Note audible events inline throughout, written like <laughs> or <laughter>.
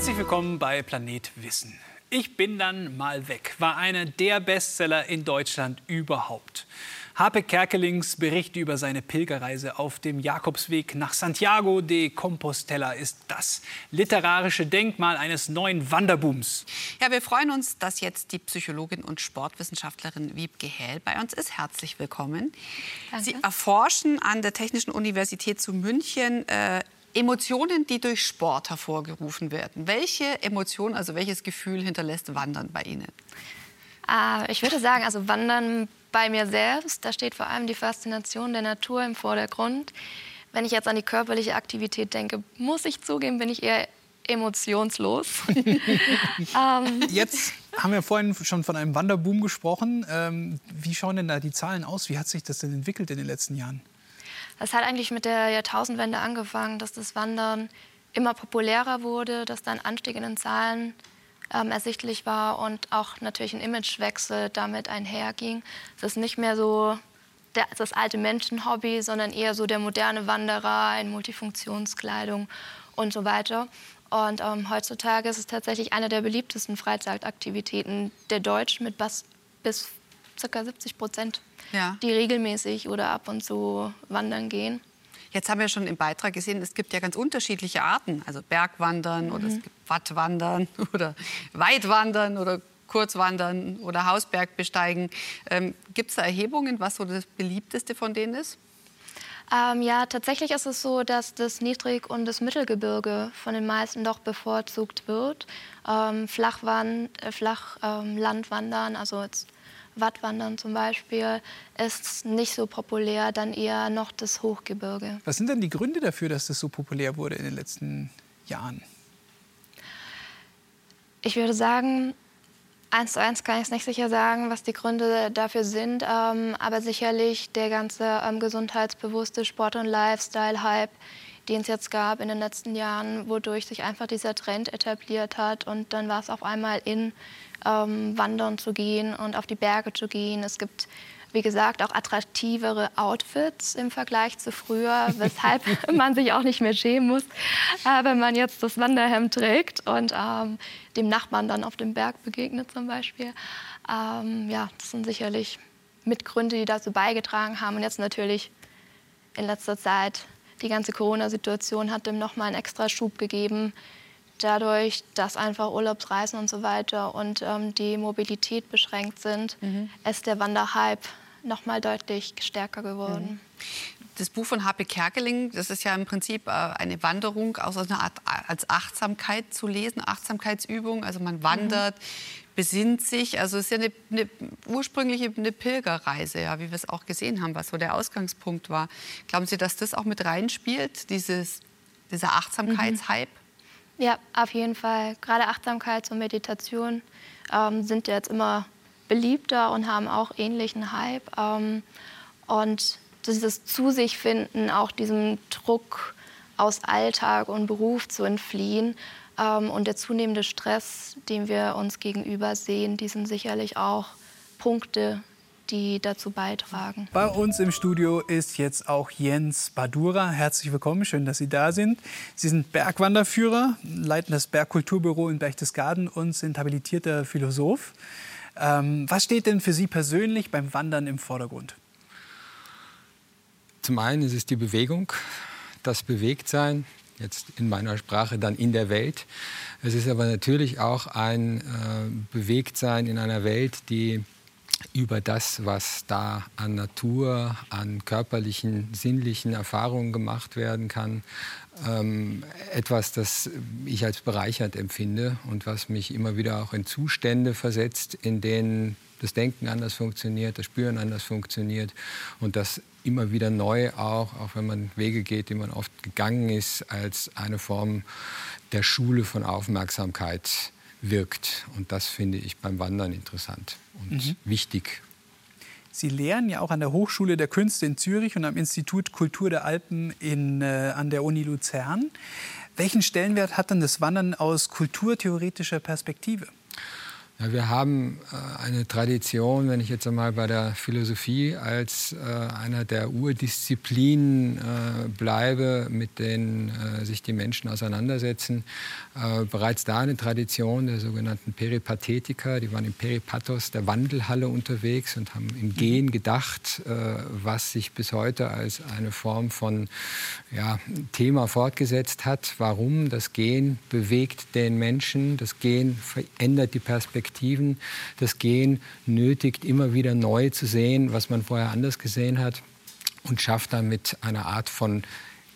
Herzlich willkommen bei Planet Wissen. Ich bin dann mal weg war einer der Bestseller in Deutschland überhaupt. Hape Kerkelings Bericht über seine Pilgerreise auf dem Jakobsweg nach Santiago de Compostela ist das literarische Denkmal eines neuen Wanderbooms. Ja, wir freuen uns, dass jetzt die Psychologin und Sportwissenschaftlerin Wiebke Hähl bei uns ist. Herzlich willkommen. Danke. Sie erforschen an der Technischen Universität zu München äh, Emotionen, die durch Sport hervorgerufen werden. Welche Emotion, also welches Gefühl hinterlässt Wandern bei Ihnen? Äh, ich würde sagen, also Wandern bei mir selbst, da steht vor allem die Faszination der Natur im Vordergrund. Wenn ich jetzt an die körperliche Aktivität denke, muss ich zugeben, bin ich eher emotionslos. <laughs> ähm. Jetzt haben wir vorhin schon von einem Wanderboom gesprochen. Ähm, wie schauen denn da die Zahlen aus? Wie hat sich das denn entwickelt in den letzten Jahren? Das hat eigentlich mit der Jahrtausendwende angefangen, dass das Wandern immer populärer wurde, dass dann Anstieg in den Zahlen ähm, ersichtlich war und auch natürlich ein Imagewechsel damit einherging. Es ist nicht mehr so der, das alte Menschenhobby, sondern eher so der moderne Wanderer in Multifunktionskleidung und so weiter. Und ähm, heutzutage ist es tatsächlich eine der beliebtesten Freizeitaktivitäten der Deutschen mit bis, bis ca. 70 Prozent, ja. die regelmäßig oder ab und zu wandern gehen. Jetzt haben wir schon im Beitrag gesehen, es gibt ja ganz unterschiedliche Arten. Also Bergwandern mhm. oder es gibt Wattwandern <laughs> oder Weitwandern oder Kurzwandern oder Hausberg besteigen. Ähm, gibt es da Erhebungen, was so das beliebteste von denen ist? Ähm, ja, tatsächlich ist es so, dass das Niedrig- und das Mittelgebirge von den meisten doch bevorzugt wird. Ähm, Flachwand, äh, Flachlandwandern, ähm, also jetzt Wattwandern zum Beispiel, ist nicht so populär, dann eher noch das Hochgebirge. Was sind denn die Gründe dafür, dass das so populär wurde in den letzten Jahren? Ich würde sagen, eins zu eins kann ich es nicht sicher sagen, was die Gründe dafür sind, ähm, aber sicherlich der ganze ähm, gesundheitsbewusste Sport- und Lifestyle-Hype, den es jetzt gab in den letzten Jahren, wodurch sich einfach dieser Trend etabliert hat und dann war es auf einmal in ähm, wandern zu gehen und auf die Berge zu gehen. Es gibt wie gesagt, auch attraktivere Outfits im Vergleich zu früher, <laughs> weshalb man sich auch nicht mehr schämen muss, äh, wenn man jetzt das Wanderhemd trägt und ähm, dem Nachbarn dann auf dem Berg begegnet zum Beispiel. Ähm, ja, das sind sicherlich Mitgründe, die dazu beigetragen haben. Und jetzt natürlich in letzter Zeit die ganze Corona-Situation hat dem nochmal einen extra Schub gegeben dadurch, dass einfach Urlaubsreisen und so weiter und ähm, die Mobilität beschränkt sind, mhm. ist der Wanderhype noch mal deutlich stärker geworden. Mhm. Das Buch von H.P. Kerkeling, das ist ja im Prinzip äh, eine Wanderung aus einer Art als Achtsamkeit zu lesen, Achtsamkeitsübung. Also man wandert, mhm. besinnt sich. Also es ist ja eine, eine ursprüngliche eine Pilgerreise, ja, wie wir es auch gesehen haben, was so der Ausgangspunkt war. Glauben Sie, dass das auch mit reinspielt, dieses, dieser Achtsamkeitshype? Mhm. Ja, auf jeden Fall. Gerade Achtsamkeit und Meditation ähm, sind jetzt immer beliebter und haben auch ähnlichen Hype. Ähm, und dieses Zu sich finden, auch diesem Druck aus Alltag und Beruf zu entfliehen ähm, und der zunehmende Stress, den wir uns gegenüber sehen, die sind sicherlich auch Punkte, die dazu beitragen. Bei uns im Studio ist jetzt auch Jens Badura. Herzlich willkommen, schön, dass Sie da sind. Sie sind Bergwanderführer, leiten das Bergkulturbüro in Berchtesgaden und sind habilitierter Philosoph. Ähm, was steht denn für Sie persönlich beim Wandern im Vordergrund? Zum einen ist es die Bewegung, das Bewegtsein, jetzt in meiner Sprache dann in der Welt. Es ist aber natürlich auch ein äh, Bewegtsein in einer Welt, die über das, was da an Natur, an körperlichen, sinnlichen Erfahrungen gemacht werden kann, ähm, etwas, das ich als bereichert empfinde und was mich immer wieder auch in Zustände versetzt, in denen das Denken anders funktioniert, das Spüren anders funktioniert und das immer wieder neu auch, auch wenn man Wege geht, die man oft gegangen ist, als eine Form der Schule von Aufmerksamkeit wirkt. Und das finde ich beim Wandern interessant und mhm. wichtig. Sie lehren ja auch an der Hochschule der Künste in Zürich und am Institut Kultur der Alpen in, äh, an der Uni Luzern. Welchen Stellenwert hat denn das Wandern aus kulturtheoretischer Perspektive? Ja, wir haben äh, eine Tradition, wenn ich jetzt einmal bei der Philosophie als äh, einer der Urdisziplinen äh, bleibe, mit denen sich die Menschen auseinandersetzen, bereits da eine Tradition der sogenannten Peripathetiker. Die waren im Peripathos der Wandelhalle unterwegs und haben im Gehen gedacht, was sich bis heute als eine Form von ja, Thema fortgesetzt hat. Warum? Das Gehen bewegt den Menschen, das Gehen verändert die Perspektive Perspektiven. Das Gehen nötigt immer wieder neu zu sehen, was man vorher anders gesehen hat und schafft damit eine Art von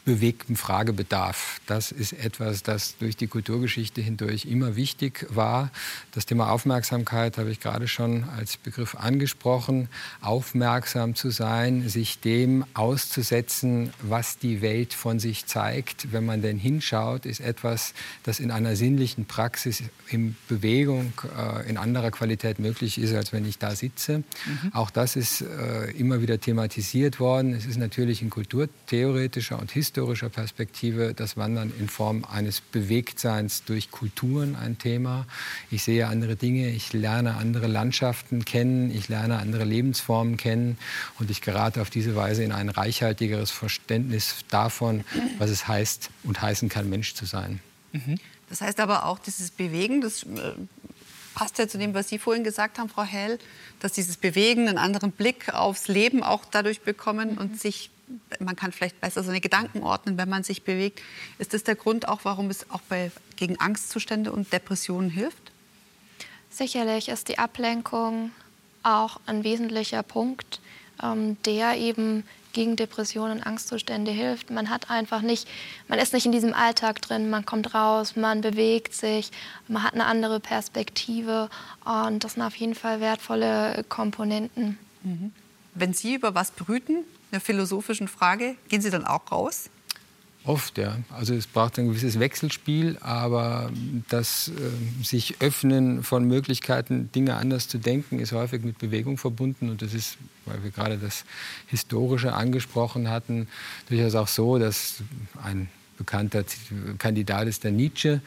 bewegten Fragebedarf. Das ist etwas, das durch die Kulturgeschichte hindurch immer wichtig war. Das Thema Aufmerksamkeit habe ich gerade schon als Begriff angesprochen. Aufmerksam zu sein, sich dem auszusetzen, was die Welt von sich zeigt, wenn man denn hinschaut, ist etwas, das in einer sinnlichen Praxis in Bewegung äh, in anderer Qualität möglich ist, als wenn ich da sitze. Mhm. Auch das ist äh, immer wieder thematisiert worden. Es ist natürlich in kulturtheoretischer und historischer historischer Perspektive das Wandern in Form eines Bewegtseins durch Kulturen ein Thema. Ich sehe andere Dinge, ich lerne andere Landschaften kennen, ich lerne andere Lebensformen kennen und ich gerate auf diese Weise in ein reichhaltigeres Verständnis davon, was es heißt und heißen kann, Mensch zu sein. Mhm. Das heißt aber auch, dieses Bewegen, das äh, passt ja zu dem, was Sie vorhin gesagt haben, Frau Hell, dass dieses Bewegen einen anderen Blick aufs Leben auch dadurch bekommen mhm. und sich man kann vielleicht besser seine Gedanken ordnen, wenn man sich bewegt. Ist das der Grund auch, warum es auch bei, gegen Angstzustände und Depressionen hilft? Sicherlich ist die Ablenkung auch ein wesentlicher Punkt, ähm, der eben gegen Depressionen und Angstzustände hilft. Man hat einfach nicht, man ist nicht in diesem Alltag drin, man kommt raus, man bewegt sich, man hat eine andere Perspektive und das sind auf jeden Fall wertvolle Komponenten. Mhm. Wenn Sie über was brüten, einer philosophischen Frage, gehen Sie dann auch raus? Oft, ja. Also es braucht ein gewisses Wechselspiel, aber das äh, sich öffnen von Möglichkeiten, Dinge anders zu denken, ist häufig mit Bewegung verbunden. Und das ist, weil wir gerade das Historische angesprochen hatten, durchaus auch so, dass ein bekannter Kandidat ist der Nietzsche,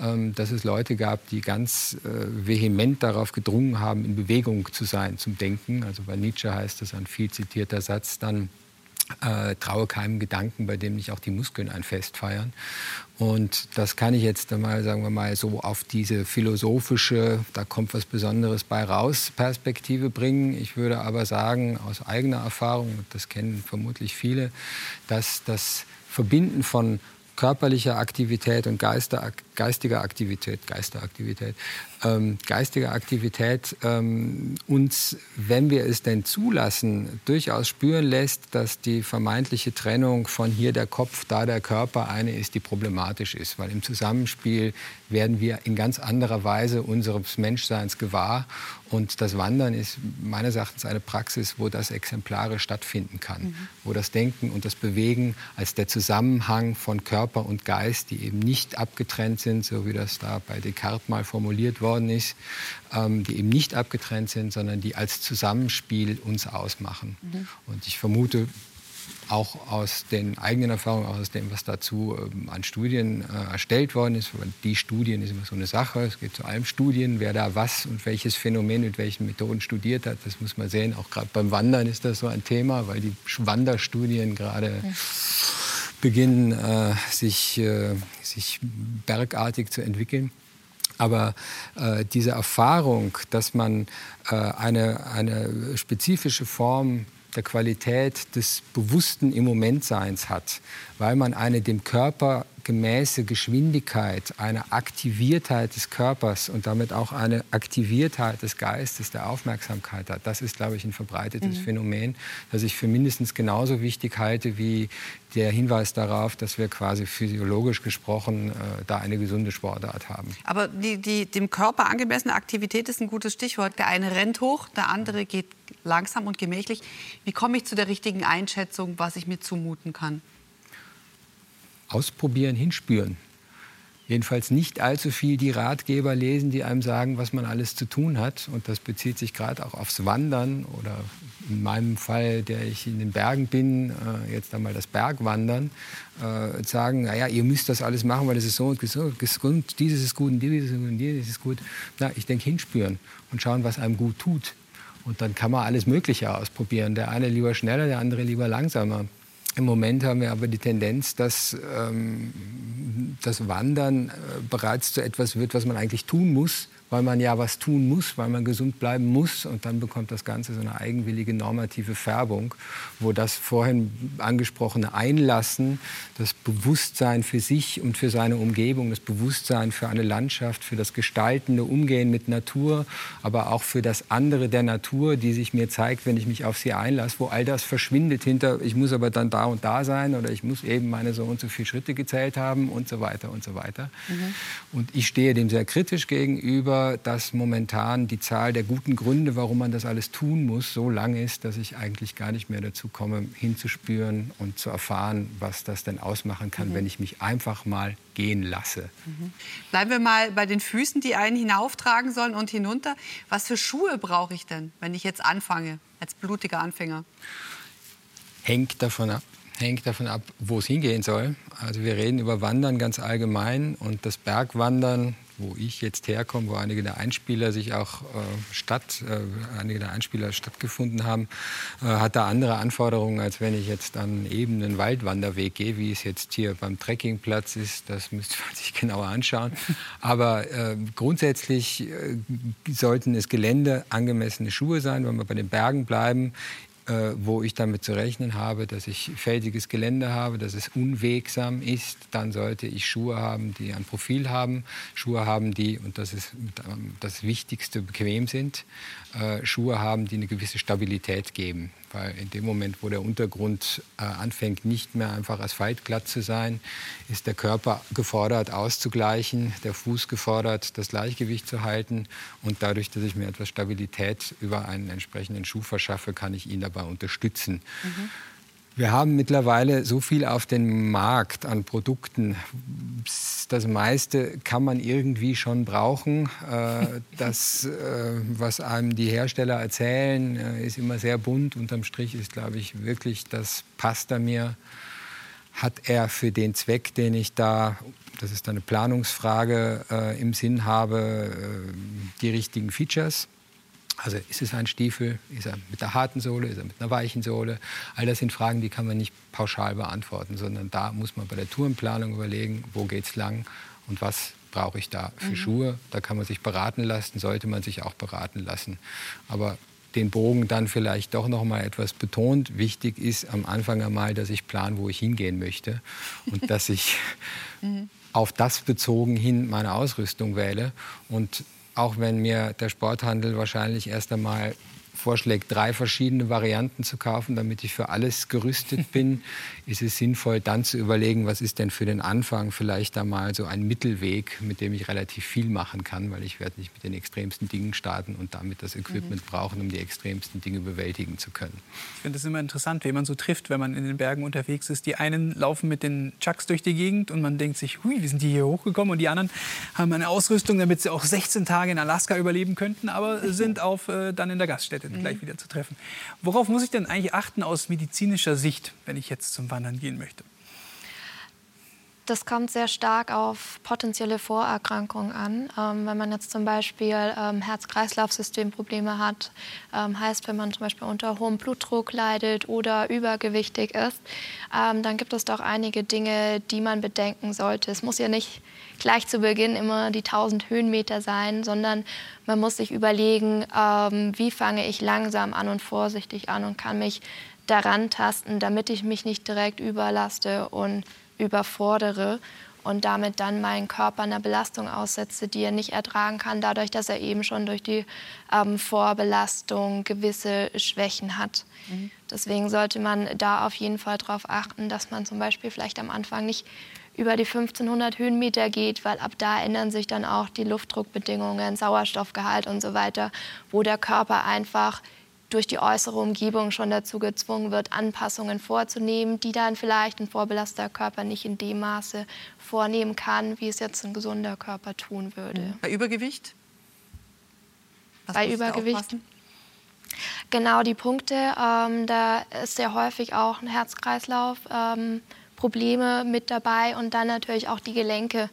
ähm, dass es Leute gab, die ganz äh, vehement darauf gedrungen haben, in Bewegung zu sein zum Denken. Also bei Nietzsche heißt das ein viel zitierter Satz dann, äh, traue keinem Gedanken, bei dem nicht auch die Muskeln ein Fest feiern. Und das kann ich jetzt einmal, sagen wir mal, so auf diese philosophische, da kommt was Besonderes bei raus, Perspektive bringen. Ich würde aber sagen, aus eigener Erfahrung, das kennen vermutlich viele, dass das Verbinden von körperlicher Aktivität und Geister, geistiger Aktivität, Geisteraktivität, ähm, geistige Aktivität ähm, uns, wenn wir es denn zulassen, durchaus spüren lässt, dass die vermeintliche Trennung von hier der Kopf, da der Körper eine ist, die problematisch ist. Weil im Zusammenspiel werden wir in ganz anderer Weise unseres Menschseins gewahr. Und das Wandern ist meines Erachtens eine Praxis, wo das exemplarisch stattfinden kann. Mhm. Wo das Denken und das Bewegen als der Zusammenhang von Körper und Geist, die eben nicht abgetrennt sind, so wie das da bei Descartes mal formuliert worden worden ist, ähm, die eben nicht abgetrennt sind, sondern die als Zusammenspiel uns ausmachen. Mhm. Und ich vermute, auch aus den eigenen Erfahrungen, auch aus dem, was dazu ähm, an Studien äh, erstellt worden ist. Die Studien ist immer so eine Sache. Es geht zu allen Studien, wer da was und welches Phänomen mit welchen Methoden studiert hat. Das muss man sehen. Auch gerade beim Wandern ist das so ein Thema, weil die Wanderstudien gerade mhm. beginnen, äh, sich, äh, sich bergartig zu entwickeln. Aber äh, diese Erfahrung, dass man äh, eine, eine spezifische Form der Qualität des bewussten im Momentseins hat, weil man eine dem Körper gemäße Geschwindigkeit, eine Aktiviertheit des Körpers und damit auch eine Aktiviertheit des Geistes, der Aufmerksamkeit hat. Das ist, glaube ich, ein verbreitetes mhm. Phänomen, das ich für mindestens genauso wichtig halte wie der Hinweis darauf, dass wir quasi physiologisch gesprochen äh, da eine gesunde Sportart haben. Aber die, die dem Körper angemessene Aktivität ist ein gutes Stichwort. Der eine rennt hoch, der andere geht langsam und gemächlich. Wie komme ich zu der richtigen Einschätzung, was ich mir zumuten kann? Ausprobieren, hinspüren. jedenfalls nicht allzu viel die Ratgeber lesen, die einem sagen, was man alles zu tun hat. Und das bezieht sich gerade auch aufs Wandern oder in meinem Fall, der ich in den Bergen bin, äh, jetzt einmal das Bergwandern, äh, sagen, naja, ihr müsst das alles machen, weil das ist so und gesund, dieses ist gut und dieses ist gut und dieses ist gut. Na, ich denke hinspüren und schauen, was einem gut tut. Und dann kann man alles Mögliche ausprobieren. Der eine lieber schneller, der andere lieber langsamer. Im Moment haben wir aber die Tendenz, dass ähm, das Wandern äh, bereits zu etwas wird, was man eigentlich tun muss, weil man ja was tun muss, weil man gesund bleiben muss. Und dann bekommt das Ganze so eine eigenwillige normative Färbung, wo das vorhin angesprochene Einlassen, das Bewusstsein für sich und für seine Umgebung, das Bewusstsein für eine Landschaft, für das gestaltende Umgehen mit Natur, aber auch für das andere der Natur, die sich mir zeigt, wenn ich mich auf sie einlasse, wo all das verschwindet hinter, ich muss aber dann da und da sein oder ich muss eben meine so und so viele Schritte gezählt haben und so weiter und so weiter. Mhm. Und ich stehe dem sehr kritisch gegenüber dass momentan die Zahl der guten Gründe, warum man das alles tun muss, so lang ist, dass ich eigentlich gar nicht mehr dazu komme, hinzuspüren und zu erfahren, was das denn ausmachen kann, mhm. wenn ich mich einfach mal gehen lasse. Mhm. Bleiben wir mal bei den Füßen, die einen hinauftragen sollen und hinunter. Was für Schuhe brauche ich denn, wenn ich jetzt anfange, als blutiger Anfänger? Hängt davon ab, hängt davon ab, wo es hingehen soll. Also wir reden über Wandern ganz allgemein und das Bergwandern wo ich jetzt herkomme, wo einige der Einspieler sich auch äh, statt, äh, einige der Einspieler stattgefunden haben, äh, hat da andere Anforderungen, als wenn ich jetzt an eben einen Waldwanderweg gehe, wie es jetzt hier beim Trekkingplatz ist. Das müsste man <laughs> sich genauer anschauen. Aber äh, grundsätzlich äh, sollten es Gelände angemessene Schuhe sein, wenn wir bei den Bergen bleiben. Äh, wo ich damit zu rechnen habe, dass ich felsiges Gelände habe, dass es unwegsam ist, dann sollte ich Schuhe haben, die ein Profil haben, Schuhe haben, die, und das ist das Wichtigste, bequem sind, äh, Schuhe haben, die eine gewisse Stabilität geben. Weil in dem Moment, wo der Untergrund äh, anfängt, nicht mehr einfach asphaltglatt zu sein, ist der Körper gefordert, auszugleichen, der Fuß gefordert, das Gleichgewicht zu halten. Und dadurch, dass ich mir etwas Stabilität über einen entsprechenden Schuh verschaffe, kann ich ihn dabei unterstützen. Mhm. Wir haben mittlerweile so viel auf dem Markt an Produkten. Das meiste kann man irgendwie schon brauchen. Äh, <laughs> das, äh, was einem die Hersteller erzählen, äh, ist immer sehr bunt. Unterm Strich ist, glaube ich, wirklich, das passt er mir. Hat er für den Zweck, den ich da, das ist eine Planungsfrage, im Sinn habe, die richtigen Features? Also ist es ein Stiefel, ist er mit der harten Sohle, ist er mit einer weichen Sohle? All das sind Fragen, die kann man nicht pauschal beantworten, sondern da muss man bei der Tourenplanung überlegen, wo geht es lang und was brauche ich da für mhm. Schuhe. Da kann man sich beraten lassen, sollte man sich auch beraten lassen. Aber den Bogen dann vielleicht doch noch mal etwas betont. Wichtig ist am Anfang einmal, dass ich plan, wo ich hingehen möchte und dass ich <laughs> mhm. auf das bezogen hin meine Ausrüstung wähle. Und auch wenn mir der Sporthandel wahrscheinlich erst einmal vorschlägt, drei verschiedene Varianten zu kaufen, damit ich für alles gerüstet <laughs> bin, ist es sinnvoll, dann zu überlegen, was ist denn für den Anfang vielleicht einmal so ein Mittelweg, mit dem ich relativ viel machen kann, weil ich werde nicht mit den extremsten Dingen starten und damit das Equipment mhm. brauchen, um die extremsten Dinge bewältigen zu können. Ich finde es immer interessant, wen man so trifft, wenn man in den Bergen unterwegs ist. Die einen laufen mit den Chucks durch die Gegend und man denkt sich, hui, wie sind die hier hochgekommen? Und die anderen haben eine Ausrüstung, damit sie auch 16 Tage in Alaska überleben könnten, aber <laughs> sind auf, äh, dann in der Gaststätte mhm. gleich wieder zu treffen. Worauf muss ich denn eigentlich achten aus medizinischer Sicht, wenn ich jetzt zum Wandern gehen möchte? Das kommt sehr stark auf potenzielle Vorerkrankungen an. Ähm, wenn man jetzt zum Beispiel ähm, Herz-Kreislauf-Systemprobleme hat, ähm, heißt, wenn man zum Beispiel unter hohem Blutdruck leidet oder übergewichtig ist, ähm, dann gibt es doch einige Dinge, die man bedenken sollte. Es muss ja nicht gleich zu Beginn immer die 1000 Höhenmeter sein, sondern man muss sich überlegen, ähm, wie fange ich langsam an und vorsichtig an und kann mich daran tasten, damit ich mich nicht direkt überlaste und überfordere und damit dann meinen Körper einer Belastung aussetze, die er nicht ertragen kann, dadurch, dass er eben schon durch die ähm, Vorbelastung gewisse Schwächen hat. Mhm. Deswegen sollte man da auf jeden Fall darauf achten, dass man zum Beispiel vielleicht am Anfang nicht über die 1500 Höhenmeter geht, weil ab da ändern sich dann auch die Luftdruckbedingungen, Sauerstoffgehalt und so weiter, wo der Körper einfach durch die äußere Umgebung schon dazu gezwungen wird, Anpassungen vorzunehmen, die dann vielleicht ein vorbelasteter Körper nicht in dem Maße vornehmen kann, wie es jetzt ein gesunder Körper tun würde. Mhm. Bei Übergewicht? Was Bei Übergewicht? Genau die Punkte. Ähm, da ist sehr häufig auch ein Herz-Kreislauf. Ähm, Probleme mit dabei und dann natürlich auch die Gelenke,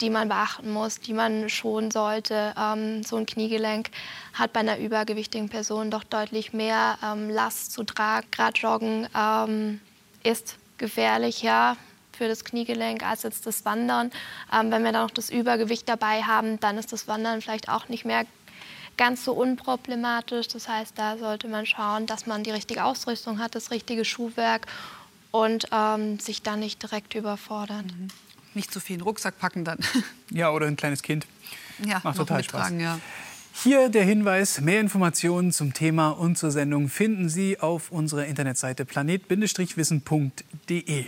die man beachten muss, die man schonen sollte. Ähm, so ein Kniegelenk hat bei einer übergewichtigen Person doch deutlich mehr ähm, Last zu tragen. Gerade Joggen ähm, ist gefährlich, ja, für das Kniegelenk als jetzt das Wandern. Ähm, wenn wir dann noch das Übergewicht dabei haben, dann ist das Wandern vielleicht auch nicht mehr ganz so unproblematisch. Das heißt, da sollte man schauen, dass man die richtige Ausrüstung hat, das richtige Schuhwerk und ähm, sich dann nicht direkt überfordert. Mhm nicht zu viel in den Rucksack packen dann. <laughs> Ja, oder ein kleines Kind. Ja, Macht total Spaß. Ja. Hier der Hinweis, mehr Informationen zum Thema und zur Sendung finden Sie auf unserer Internetseite planet-wissen.de.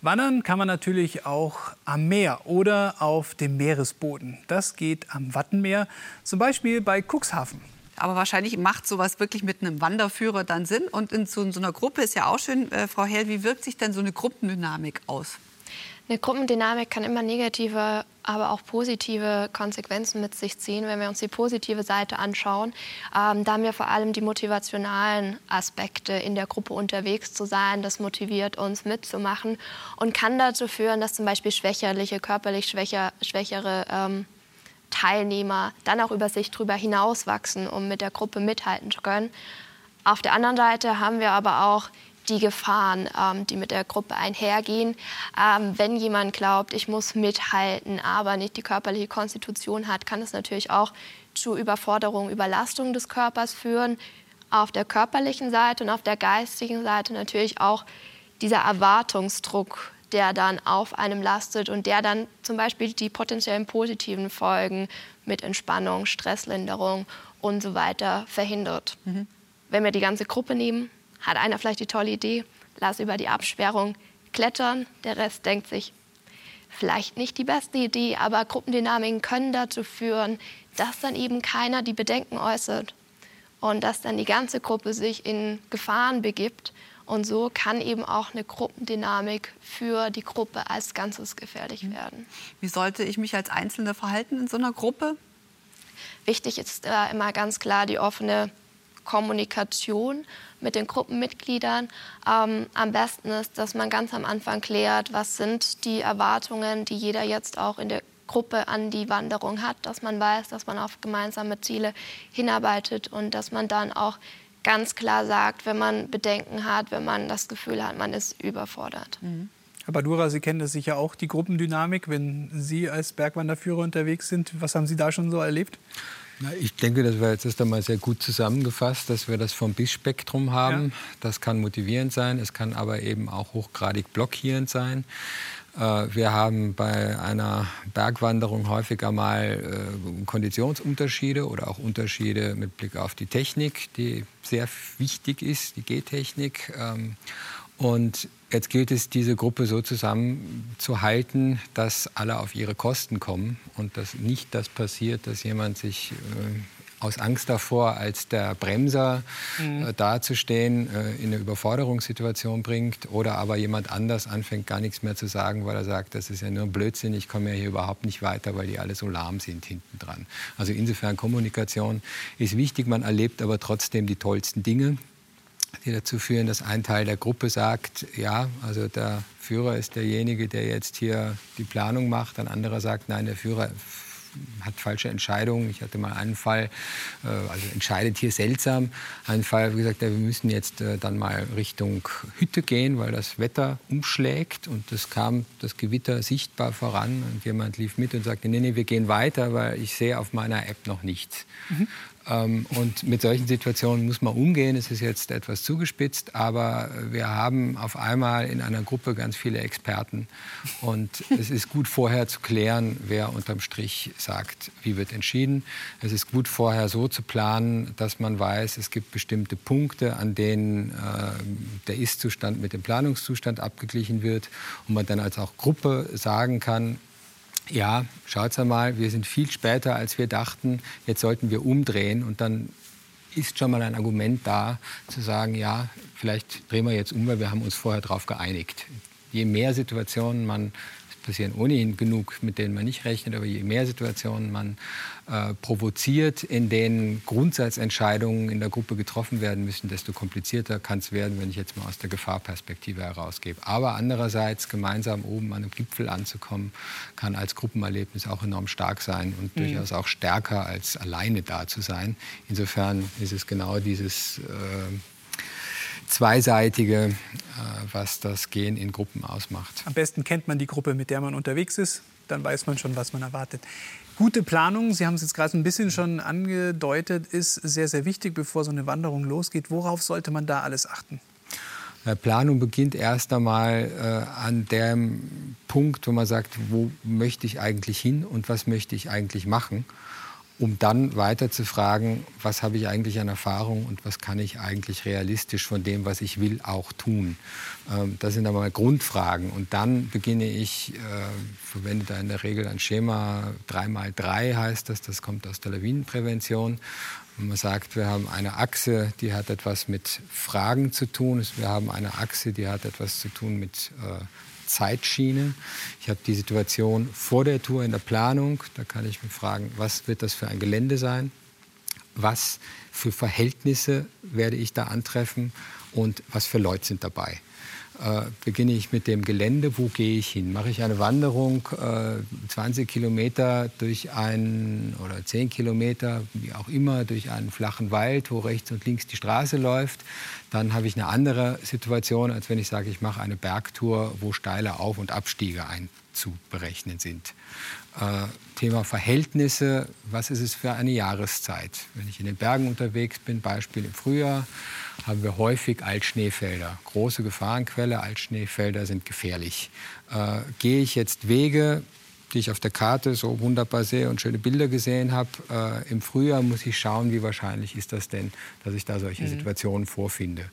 Wandern kann man natürlich auch am Meer oder auf dem Meeresboden. Das geht am Wattenmeer, zum Beispiel bei Cuxhaven. Aber wahrscheinlich macht sowas wirklich mit einem Wanderführer dann Sinn. Und in so, in so einer Gruppe ist ja auch schön, äh, Frau Hell, wie wirkt sich denn so eine Gruppendynamik aus? Eine Gruppendynamik kann immer negative, aber auch positive Konsequenzen mit sich ziehen, wenn wir uns die positive Seite anschauen. Ähm, da haben wir vor allem die motivationalen Aspekte in der Gruppe unterwegs zu sein. Das motiviert uns mitzumachen und kann dazu führen, dass zum Beispiel schwächerliche, körperlich schwächer, schwächere ähm, Teilnehmer dann auch über sich drüber hinauswachsen, um mit der Gruppe mithalten zu können. Auf der anderen Seite haben wir aber auch die Gefahren, ähm, die mit der Gruppe einhergehen. Ähm, wenn jemand glaubt, ich muss mithalten, aber nicht die körperliche Konstitution hat, kann es natürlich auch zu Überforderung, Überlastung des Körpers führen. Auf der körperlichen Seite und auf der geistigen Seite natürlich auch dieser Erwartungsdruck, der dann auf einem lastet und der dann zum Beispiel die potenziellen positiven Folgen mit Entspannung, Stresslinderung und so weiter verhindert. Mhm. Wenn wir die ganze Gruppe nehmen, hat einer vielleicht die tolle Idee, lass über die Absperrung klettern. Der Rest denkt sich, vielleicht nicht die beste Idee, aber Gruppendynamiken können dazu führen, dass dann eben keiner die Bedenken äußert und dass dann die ganze Gruppe sich in Gefahren begibt. Und so kann eben auch eine Gruppendynamik für die Gruppe als Ganzes gefährlich mhm. werden. Wie sollte ich mich als Einzelne verhalten in so einer Gruppe? Wichtig ist äh, immer ganz klar die offene Kommunikation mit den Gruppenmitgliedern. Ähm, am besten ist, dass man ganz am Anfang klärt, was sind die Erwartungen, die jeder jetzt auch in der Gruppe an die Wanderung hat, dass man weiß, dass man auf gemeinsame Ziele hinarbeitet und dass man dann auch ganz klar sagt, wenn man Bedenken hat, wenn man das Gefühl hat, man ist überfordert. Mhm. Herr Badura, Sie kennen das sicher auch, die Gruppendynamik, wenn Sie als Bergwanderführer unterwegs sind. Was haben Sie da schon so erlebt? Na, ich denke, das war jetzt erst einmal sehr gut zusammengefasst, dass wir das vom Bis-Spektrum haben. Ja. Das kann motivierend sein, es kann aber eben auch hochgradig blockierend sein. Äh, wir haben bei einer Bergwanderung häufiger mal äh, Konditionsunterschiede oder auch Unterschiede mit Blick auf die Technik, die sehr wichtig ist, die Gehtechnik. Ähm, und jetzt gilt es, diese Gruppe so zusammenzuhalten, dass alle auf ihre Kosten kommen und dass nicht das passiert, dass jemand sich äh, aus Angst davor, als der Bremser mhm. äh, dazustehen, äh, in eine Überforderungssituation bringt oder aber jemand anders anfängt, gar nichts mehr zu sagen, weil er sagt, das ist ja nur Blödsinn, ich komme ja hier überhaupt nicht weiter, weil die alle so lahm sind hinten dran. Also insofern Kommunikation ist wichtig, man erlebt aber trotzdem die tollsten Dinge die dazu führen, dass ein Teil der Gruppe sagt, ja, also der Führer ist derjenige, der jetzt hier die Planung macht. Ein anderer sagt, nein, der Führer hat falsche Entscheidungen. Ich hatte mal einen Fall, äh, also entscheidet hier seltsam. Einen Fall, wie gesagt, wir müssen jetzt äh, dann mal Richtung Hütte gehen, weil das Wetter umschlägt und es kam das Gewitter sichtbar voran und jemand lief mit und sagte, nee, nee, wir gehen weiter, weil ich sehe auf meiner App noch nichts. Mhm. Ähm, und mit solchen Situationen muss man umgehen. Es ist jetzt etwas zugespitzt, aber wir haben auf einmal in einer Gruppe ganz viele Experten. Und es ist gut vorher zu klären, wer unterm Strich sagt, wie wird entschieden. Es ist gut vorher so zu planen, dass man weiß, es gibt bestimmte Punkte, an denen äh, der Ist-Zustand mit dem Planungszustand abgeglichen wird. Und man dann als auch Gruppe sagen kann, ja, schaut mal, wir sind viel später, als wir dachten. Jetzt sollten wir umdrehen und dann ist schon mal ein Argument da, zu sagen, ja, vielleicht drehen wir jetzt um, weil wir haben uns vorher darauf geeinigt. Je mehr Situationen man passieren ohnehin genug, mit denen man nicht rechnet. Aber je mehr Situationen man äh, provoziert, in denen Grundsatzentscheidungen in der Gruppe getroffen werden müssen, desto komplizierter kann es werden, wenn ich jetzt mal aus der Gefahrperspektive herausgebe. Aber andererseits, gemeinsam oben an einem Gipfel anzukommen, kann als Gruppenerlebnis auch enorm stark sein und mhm. durchaus auch stärker als alleine da zu sein. Insofern ist es genau dieses äh, Zweiseitige, äh, was das Gehen in Gruppen ausmacht. Am besten kennt man die Gruppe, mit der man unterwegs ist. Dann weiß man schon, was man erwartet. Gute Planung, Sie haben es jetzt gerade ein bisschen schon angedeutet, ist sehr, sehr wichtig, bevor so eine Wanderung losgeht. Worauf sollte man da alles achten? Planung beginnt erst einmal äh, an dem Punkt, wo man sagt, wo möchte ich eigentlich hin und was möchte ich eigentlich machen um dann weiter zu fragen, was habe ich eigentlich an Erfahrung und was kann ich eigentlich realistisch von dem, was ich will, auch tun. Ähm, das sind aber Grundfragen. Und dann beginne ich, äh, verwende da in der Regel ein Schema 3x3 heißt das, das kommt aus der Lawinenprävention. Und man sagt, wir haben eine Achse, die hat etwas mit Fragen zu tun. Wir haben eine Achse, die hat etwas zu tun mit äh, Zeitschiene. Ich habe die Situation vor der Tour in der Planung. Da kann ich mich fragen, was wird das für ein Gelände sein? Was für Verhältnisse werde ich da antreffen? Und was für Leute sind dabei? Äh, beginne ich mit dem Gelände, wo gehe ich hin? Mache ich eine Wanderung äh, 20 Kilometer durch einen oder 10 Kilometer, wie auch immer, durch einen flachen Wald, wo rechts und links die Straße läuft, dann habe ich eine andere Situation, als wenn ich sage, ich mache eine Bergtour, wo steile Auf- und Abstiege einzuberechnen sind. Äh, Thema Verhältnisse, was ist es für eine Jahreszeit? Wenn ich in den Bergen unterwegs bin, Beispiel im Frühjahr, haben wir häufig Altschneefelder. Große Gefahrenquelle, Altschneefelder sind gefährlich. Äh, gehe ich jetzt Wege, die ich auf der Karte so wunderbar sehe und schöne Bilder gesehen habe, äh, im Frühjahr muss ich schauen, wie wahrscheinlich ist das denn, dass ich da solche mhm. Situationen vorfinde.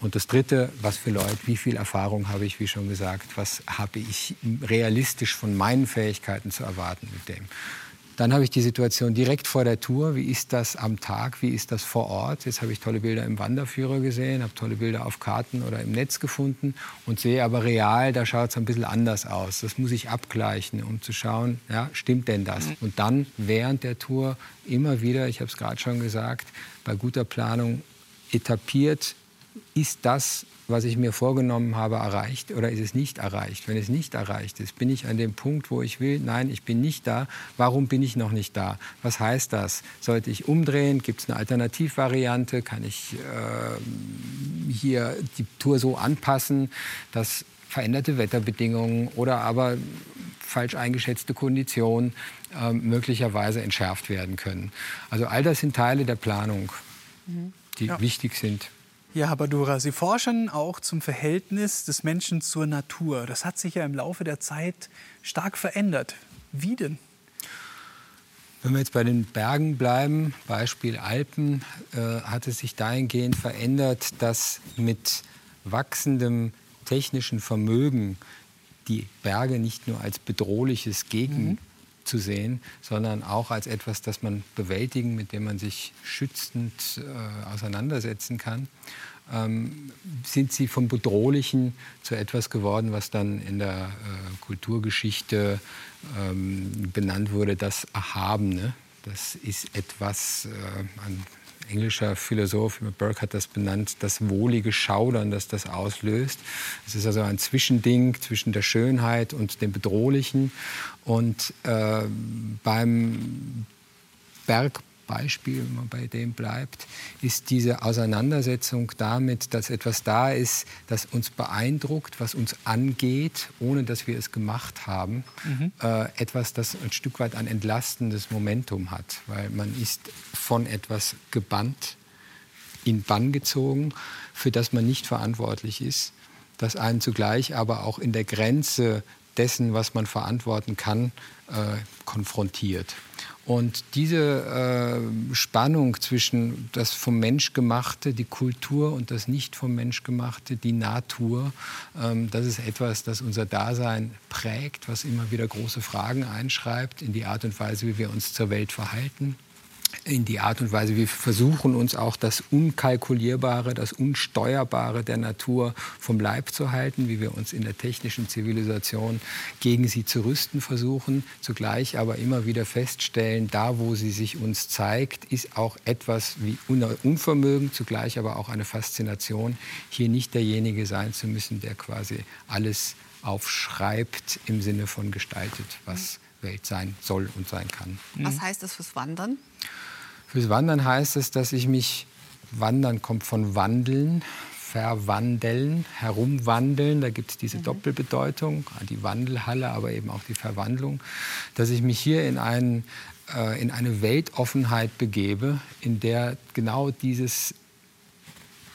Und das Dritte, was für Leute, wie viel Erfahrung habe ich, wie schon gesagt, was habe ich realistisch von meinen Fähigkeiten zu erwarten mit dem. Dann habe ich die Situation direkt vor der Tour. Wie ist das am Tag? Wie ist das vor Ort? Jetzt habe ich tolle Bilder im Wanderführer gesehen, habe tolle Bilder auf Karten oder im Netz gefunden und sehe aber real, da schaut es ein bisschen anders aus. Das muss ich abgleichen, um zu schauen, ja, stimmt denn das? Mhm. Und dann während der Tour immer wieder, ich habe es gerade schon gesagt, bei guter Planung etabliert, ist das was ich mir vorgenommen habe, erreicht oder ist es nicht erreicht? Wenn es nicht erreicht ist, bin ich an dem Punkt, wo ich will, nein, ich bin nicht da. Warum bin ich noch nicht da? Was heißt das? Sollte ich umdrehen? Gibt es eine Alternativvariante? Kann ich äh, hier die Tour so anpassen, dass veränderte Wetterbedingungen oder aber falsch eingeschätzte Konditionen äh, möglicherweise entschärft werden können? Also all das sind Teile der Planung, mhm. die ja. wichtig sind. Ja, Habadura, Sie forschen auch zum Verhältnis des Menschen zur Natur. Das hat sich ja im Laufe der Zeit stark verändert. Wie denn? Wenn wir jetzt bei den Bergen bleiben, Beispiel Alpen, äh, hat es sich dahingehend verändert, dass mit wachsendem technischen Vermögen die Berge nicht nur als bedrohliches Gegen mhm zu sehen, sondern auch als etwas, das man bewältigen, mit dem man sich schützend äh, auseinandersetzen kann, ähm, sind sie vom Bedrohlichen zu etwas geworden, was dann in der äh, Kulturgeschichte ähm, benannt wurde, das Erhabene. Das ist etwas, äh, an englischer Philosoph Burke hat das benannt, das wohlige Schaudern, das das auslöst. Es ist also ein Zwischending zwischen der Schönheit und dem Bedrohlichen. Und äh, beim Berg Beispiel, wenn man bei dem bleibt, ist diese Auseinandersetzung damit, dass etwas da ist, das uns beeindruckt, was uns angeht, ohne dass wir es gemacht haben. Mhm. Äh, etwas, das ein Stück weit ein entlastendes Momentum hat, weil man ist von etwas gebannt, in Bann gezogen, für das man nicht verantwortlich ist, das einen zugleich aber auch in der Grenze dessen, was man verantworten kann, äh, konfrontiert. Und diese äh, Spannung zwischen das vom Mensch gemachte, die Kultur und das nicht vom Mensch gemachte, die Natur, ähm, das ist etwas, das unser Dasein prägt, was immer wieder große Fragen einschreibt in die Art und Weise, wie wir uns zur Welt verhalten. In die Art und Weise, wir versuchen uns auch das Unkalkulierbare, das Unsteuerbare der Natur vom Leib zu halten, wie wir uns in der technischen Zivilisation gegen sie zu rüsten versuchen, zugleich aber immer wieder feststellen, da wo sie sich uns zeigt, ist auch etwas wie Unvermögen, zugleich aber auch eine Faszination, hier nicht derjenige sein zu müssen, der quasi alles aufschreibt im Sinne von gestaltet, was Welt sein soll und sein kann. Was heißt das fürs Wandern? Fürs Wandern heißt es, dass ich mich, Wandern kommt von Wandeln, verwandeln, herumwandeln. Da gibt es diese mhm. Doppelbedeutung, die Wandelhalle, aber eben auch die Verwandlung. Dass ich mich hier in, einen, äh, in eine Weltoffenheit begebe, in der genau dieses,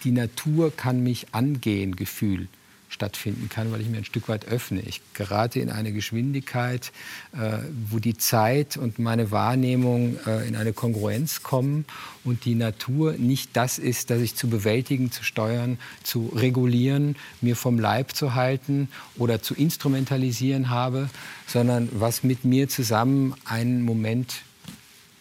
die Natur kann mich angehen, Gefühl stattfinden kann, weil ich mir ein Stück weit öffne. Ich gerate in eine Geschwindigkeit, äh, wo die Zeit und meine Wahrnehmung äh, in eine Kongruenz kommen und die Natur nicht das ist, das ich zu bewältigen, zu steuern, zu regulieren, mir vom Leib zu halten oder zu instrumentalisieren habe, sondern was mit mir zusammen einen Moment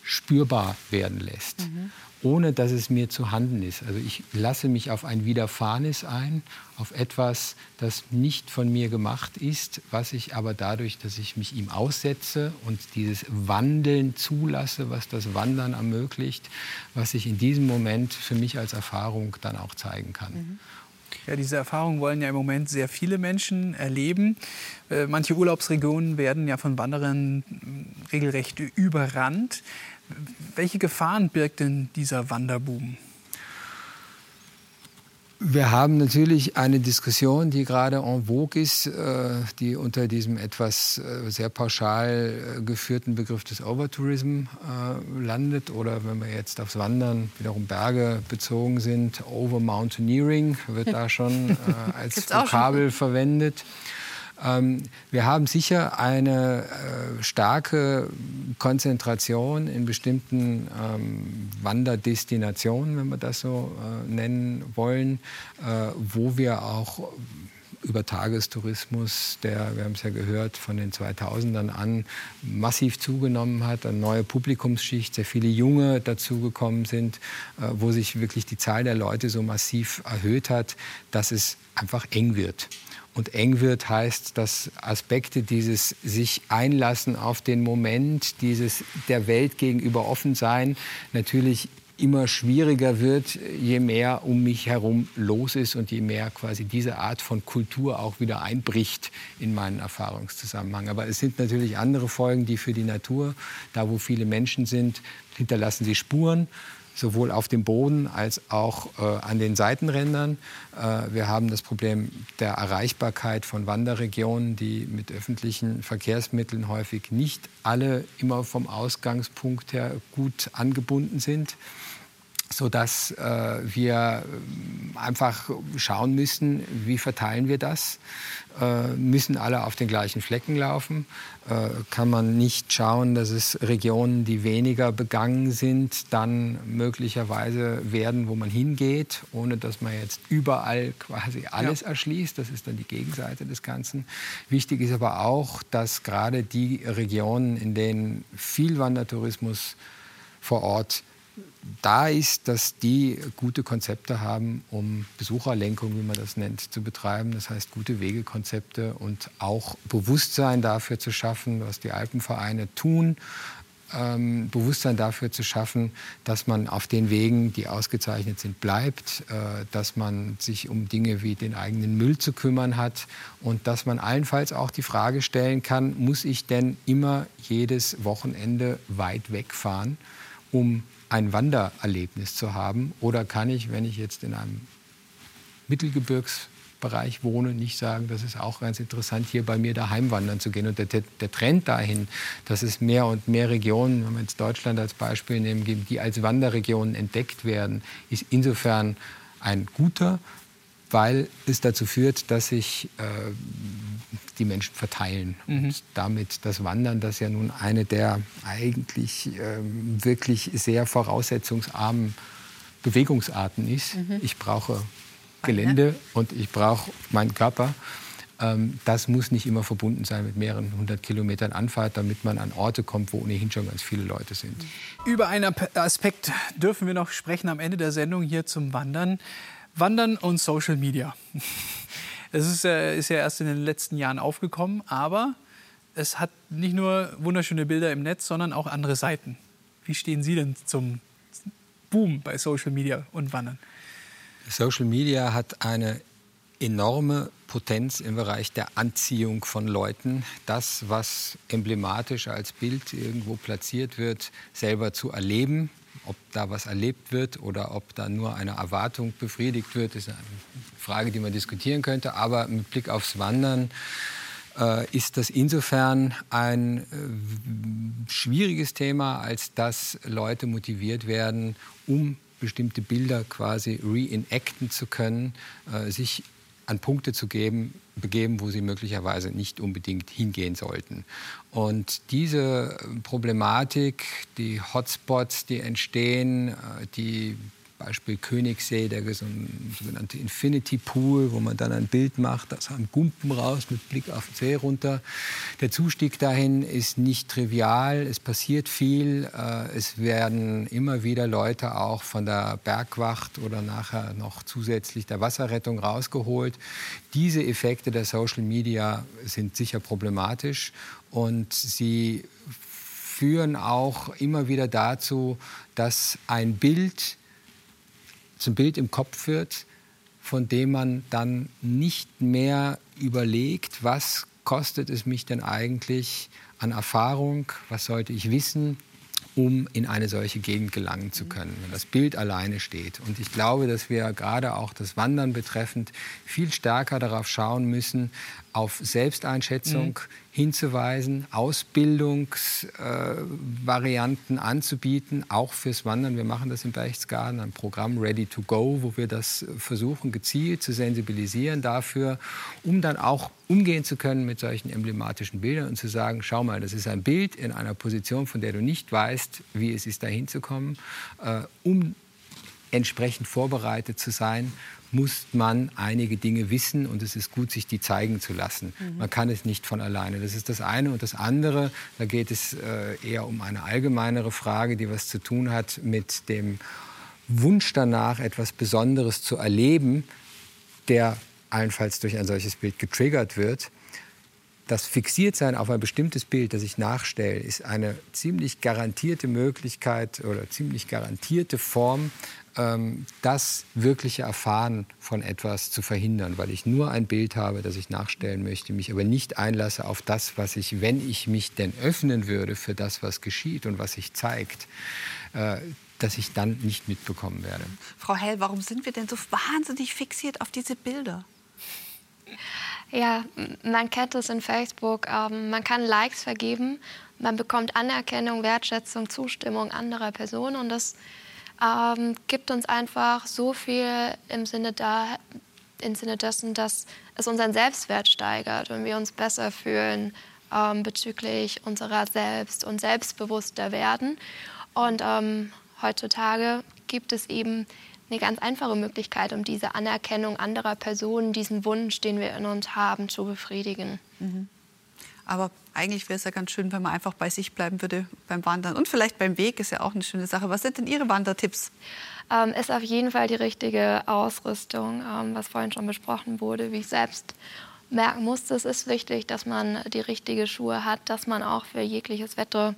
spürbar werden lässt. Mhm ohne dass es mir zu handen ist. Also ich lasse mich auf ein Widerfahrenes ein, auf etwas, das nicht von mir gemacht ist, was ich aber dadurch, dass ich mich ihm aussetze und dieses Wandeln zulasse, was das Wandern ermöglicht, was ich in diesem Moment für mich als Erfahrung dann auch zeigen kann. Mhm. Ja, diese Erfahrung wollen ja im Moment sehr viele Menschen erleben. Äh, manche Urlaubsregionen werden ja von Wanderern regelrecht überrannt. Welche Gefahren birgt denn dieser Wanderboom? Wir haben natürlich eine Diskussion, die gerade en vogue ist, äh, die unter diesem etwas äh, sehr pauschal äh, geführten Begriff des Overtourism landet. Oder wenn wir jetzt aufs Wandern wiederum Berge bezogen sind, Overmountaineering wird da schon <laughs> als Vokabel verwendet. Ähm, wir haben sicher eine äh, starke Konzentration in bestimmten ähm, Wanderdestinationen, wenn wir das so äh, nennen wollen, äh, wo wir auch über Tagestourismus, der, wir haben es ja gehört, von den 2000ern an massiv zugenommen hat, eine neue Publikumsschicht, sehr viele Junge dazugekommen sind, wo sich wirklich die Zahl der Leute so massiv erhöht hat, dass es einfach eng wird und eng wird, heißt, dass Aspekte dieses sich einlassen auf den Moment, dieses der Welt gegenüber offen sein, natürlich immer schwieriger wird, je mehr um mich herum los ist und je mehr quasi diese Art von Kultur auch wieder einbricht in meinen Erfahrungszusammenhang. Aber es sind natürlich andere Folgen, die für die Natur, da wo viele Menschen sind, hinterlassen sie Spuren sowohl auf dem Boden als auch äh, an den Seitenrändern. Äh, wir haben das Problem der Erreichbarkeit von Wanderregionen, die mit öffentlichen Verkehrsmitteln häufig nicht alle immer vom Ausgangspunkt her gut angebunden sind sodass äh, wir ähm, einfach schauen müssen, wie verteilen wir das. Äh, müssen alle auf den gleichen Flecken laufen? Äh, kann man nicht schauen, dass es Regionen, die weniger begangen sind, dann möglicherweise werden, wo man hingeht, ohne dass man jetzt überall quasi alles ja. erschließt. Das ist dann die Gegenseite des Ganzen. Wichtig ist aber auch, dass gerade die Regionen, in denen viel Wandertourismus vor Ort da ist, dass die gute Konzepte haben, um Besucherlenkung, wie man das nennt, zu betreiben. Das heißt, gute Wegekonzepte und auch Bewusstsein dafür zu schaffen, was die Alpenvereine tun. Ähm, Bewusstsein dafür zu schaffen, dass man auf den Wegen, die ausgezeichnet sind, bleibt, äh, dass man sich um Dinge wie den eigenen Müll zu kümmern hat und dass man allenfalls auch die Frage stellen kann, muss ich denn immer jedes Wochenende weit wegfahren, um ein Wandererlebnis zu haben? Oder kann ich, wenn ich jetzt in einem Mittelgebirgsbereich wohne, nicht sagen, das ist auch ganz interessant, hier bei mir daheim wandern zu gehen. Und der, der, Trend dahin, dass es mehr und mehr Regionen, wenn wir jetzt Deutschland als Beispiel nehmen, die als Wanderregionen entdeckt werden, ist insofern ein guter, weil es dazu führt, dass sich äh, die Menschen verteilen. Mhm. Und damit das Wandern, das ja nun eine der eigentlich ähm, wirklich sehr voraussetzungsarmen Bewegungsarten ist. Mhm. Ich brauche Gelände und ich brauche meinen Körper. Äh, Ähm, das muss nicht immer verbunden sein mit mehreren hundert Kilometern Anfahrt, damit man an Orte kommt, wo ohnehin schon ganz viele Leute sind. Über einen Aspekt dürfen wir noch sprechen am Ende der Sendung hier zum Wandern. Wandern und Social Media. <laughs> Es ist, ist ja erst in den letzten Jahren aufgekommen, aber es hat nicht nur wunderschöne Bilder im Netz, sondern auch andere Seiten. Wie stehen Sie denn zum Boom bei Social Media und Wandern? Social Media hat eine enorme Potenz im Bereich der Anziehung von Leuten, das, was emblematisch als Bild irgendwo platziert wird, selber zu erleben. Ob da was erlebt wird oder ob da nur eine Erwartung befriedigt wird, ist eine Frage, die man diskutieren könnte. Aber mit Blick aufs Wandern äh, ist das insofern ein äh, schwieriges Thema, als dass Leute motiviert werden, um bestimmte Bilder quasi reenacten zu können, äh, sich an Punkte zu geben, begeben, wo sie möglicherweise nicht unbedingt hingehen sollten. Und diese Problematik, die Hotspots, die entstehen, äh, die Beispiel Königssee, der sogenannte Infinity Pool, wo man dann ein Bild macht, das haben Gumpen raus mit Blick auf den See runter. Der Zustieg dahin ist nicht trivial, es passiert viel. Äh, es werden immer wieder Leute auch von der Bergwacht oder nachher noch zusätzlich der Wasserrettung rausgeholt. Diese Effekte der Social Media sind sicher problematisch und sie führen auch immer wieder dazu, dass ein Bild zum Bild im Kopf wird, von dem man dann nicht mehr überlegt, was kostet es mich denn eigentlich an Erfahrung, was sollte ich wissen, um in eine solche Gegend gelangen zu können, wenn das Bild alleine steht. Und ich glaube, dass wir gerade auch das Wandern betreffend viel stärker darauf schauen müssen, auf Selbsteinschätzung mhm. hinzuweisen, Ausbildungsvarianten äh, anzubieten, auch fürs Wandern. Wir machen das im Berchtesgaden, ein Programm Ready to Go, wo wir das versuchen, gezielt zu sensibilisieren dafür, um dann auch umgehen zu können mit solchen emblematischen Bildern und zu sagen, schau mal, das ist ein Bild in einer Position, von der du nicht weißt, wie es ist, dahin zu kommen, äh, um entsprechend vorbereitet zu sein muss man einige Dinge wissen und es ist gut, sich die zeigen zu lassen. Mhm. Man kann es nicht von alleine. Das ist das eine. Und das andere, da geht es äh, eher um eine allgemeinere Frage, die was zu tun hat mit dem Wunsch danach, etwas Besonderes zu erleben, der allenfalls durch ein solches Bild getriggert wird. Das Fixiertsein auf ein bestimmtes Bild, das ich nachstelle, ist eine ziemlich garantierte Möglichkeit oder ziemlich garantierte Form ähm, das wirkliche Erfahren von etwas zu verhindern, weil ich nur ein Bild habe, das ich nachstellen möchte, mich aber nicht einlasse auf das, was ich, wenn ich mich denn öffnen würde für das, was geschieht und was sich zeigt, äh, dass ich dann nicht mitbekommen werde. Frau Hell, warum sind wir denn so wahnsinnig fixiert auf diese Bilder? Ja, man kennt es in Facebook. Ähm, man kann Likes vergeben, man bekommt Anerkennung, Wertschätzung, Zustimmung anderer Personen und das ähm, gibt uns einfach so viel im Sinne, da, im Sinne dessen, dass es unseren Selbstwert steigert und wir uns besser fühlen ähm, bezüglich unserer selbst und selbstbewusster werden. Und ähm, heutzutage gibt es eben eine ganz einfache Möglichkeit, um diese Anerkennung anderer Personen, diesen Wunsch, den wir in uns haben, zu befriedigen. Mhm. Aber eigentlich wäre es ja ganz schön, wenn man einfach bei sich bleiben würde beim Wandern. Und vielleicht beim Weg ist ja auch eine schöne Sache. Was sind denn Ihre Wandertipps? Ähm, ist auf jeden Fall die richtige Ausrüstung, ähm, was vorhin schon besprochen wurde, wie ich selbst merken musste. Es ist wichtig, dass man die richtigen Schuhe hat, dass man auch für jegliches Wetter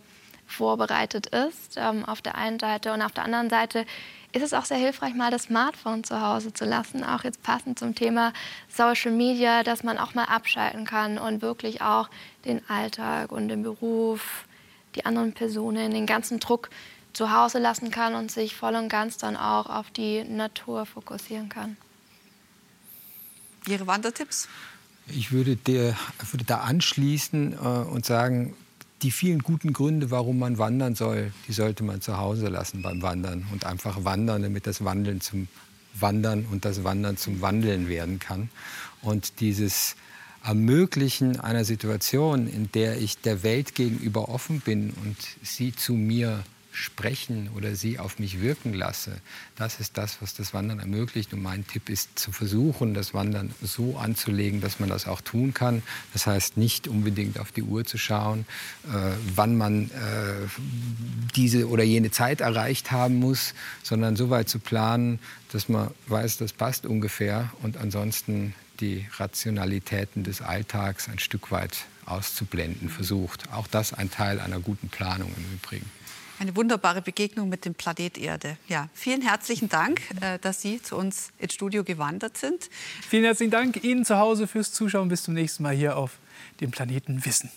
vorbereitet ist, ähm, auf der einen Seite. Und auf der anderen Seite ist es auch sehr hilfreich, mal das Smartphone zu Hause zu lassen, auch jetzt passend zum Thema Social Media, dass man auch mal abschalten kann und wirklich auch den Alltag und den Beruf, die anderen Personen, den ganzen Druck zu Hause lassen kann und sich voll und ganz dann auch auf die Natur fokussieren kann. Ihre Wandertipps? Ich würde, der, würde da anschließen äh, und sagen, die vielen guten Gründe, warum man wandern soll, die sollte man zu Hause lassen beim Wandern und einfach wandern, damit das Wandeln zum Wandern und das Wandern zum Wandeln werden kann. Und dieses Ermöglichen einer Situation, in der ich der Welt gegenüber offen bin und sie zu mir sprechen oder sie auf mich wirken lasse. Das ist das, was das Wandern ermöglicht. Und mein Tipp ist zu versuchen, das Wandern so anzulegen, dass man das auch tun kann. Das heißt nicht unbedingt auf die Uhr zu schauen, äh, wann man äh, diese oder jene Zeit erreicht haben muss, sondern so weit zu planen, dass man weiß, das passt ungefähr und ansonsten die Rationalitäten des Alltags ein Stück weit auszublenden versucht. Auch das ein Teil einer guten Planung im Übrigen. Eine wunderbare Begegnung mit dem Planet Erde. Ja, vielen herzlichen Dank, äh, dass Sie zu uns ins Studio gewandert sind. Vielen herzlichen Dank Ihnen zu Hause fürs Zuschauen. Bis zum nächsten Mal hier auf dem Planeten Wissen.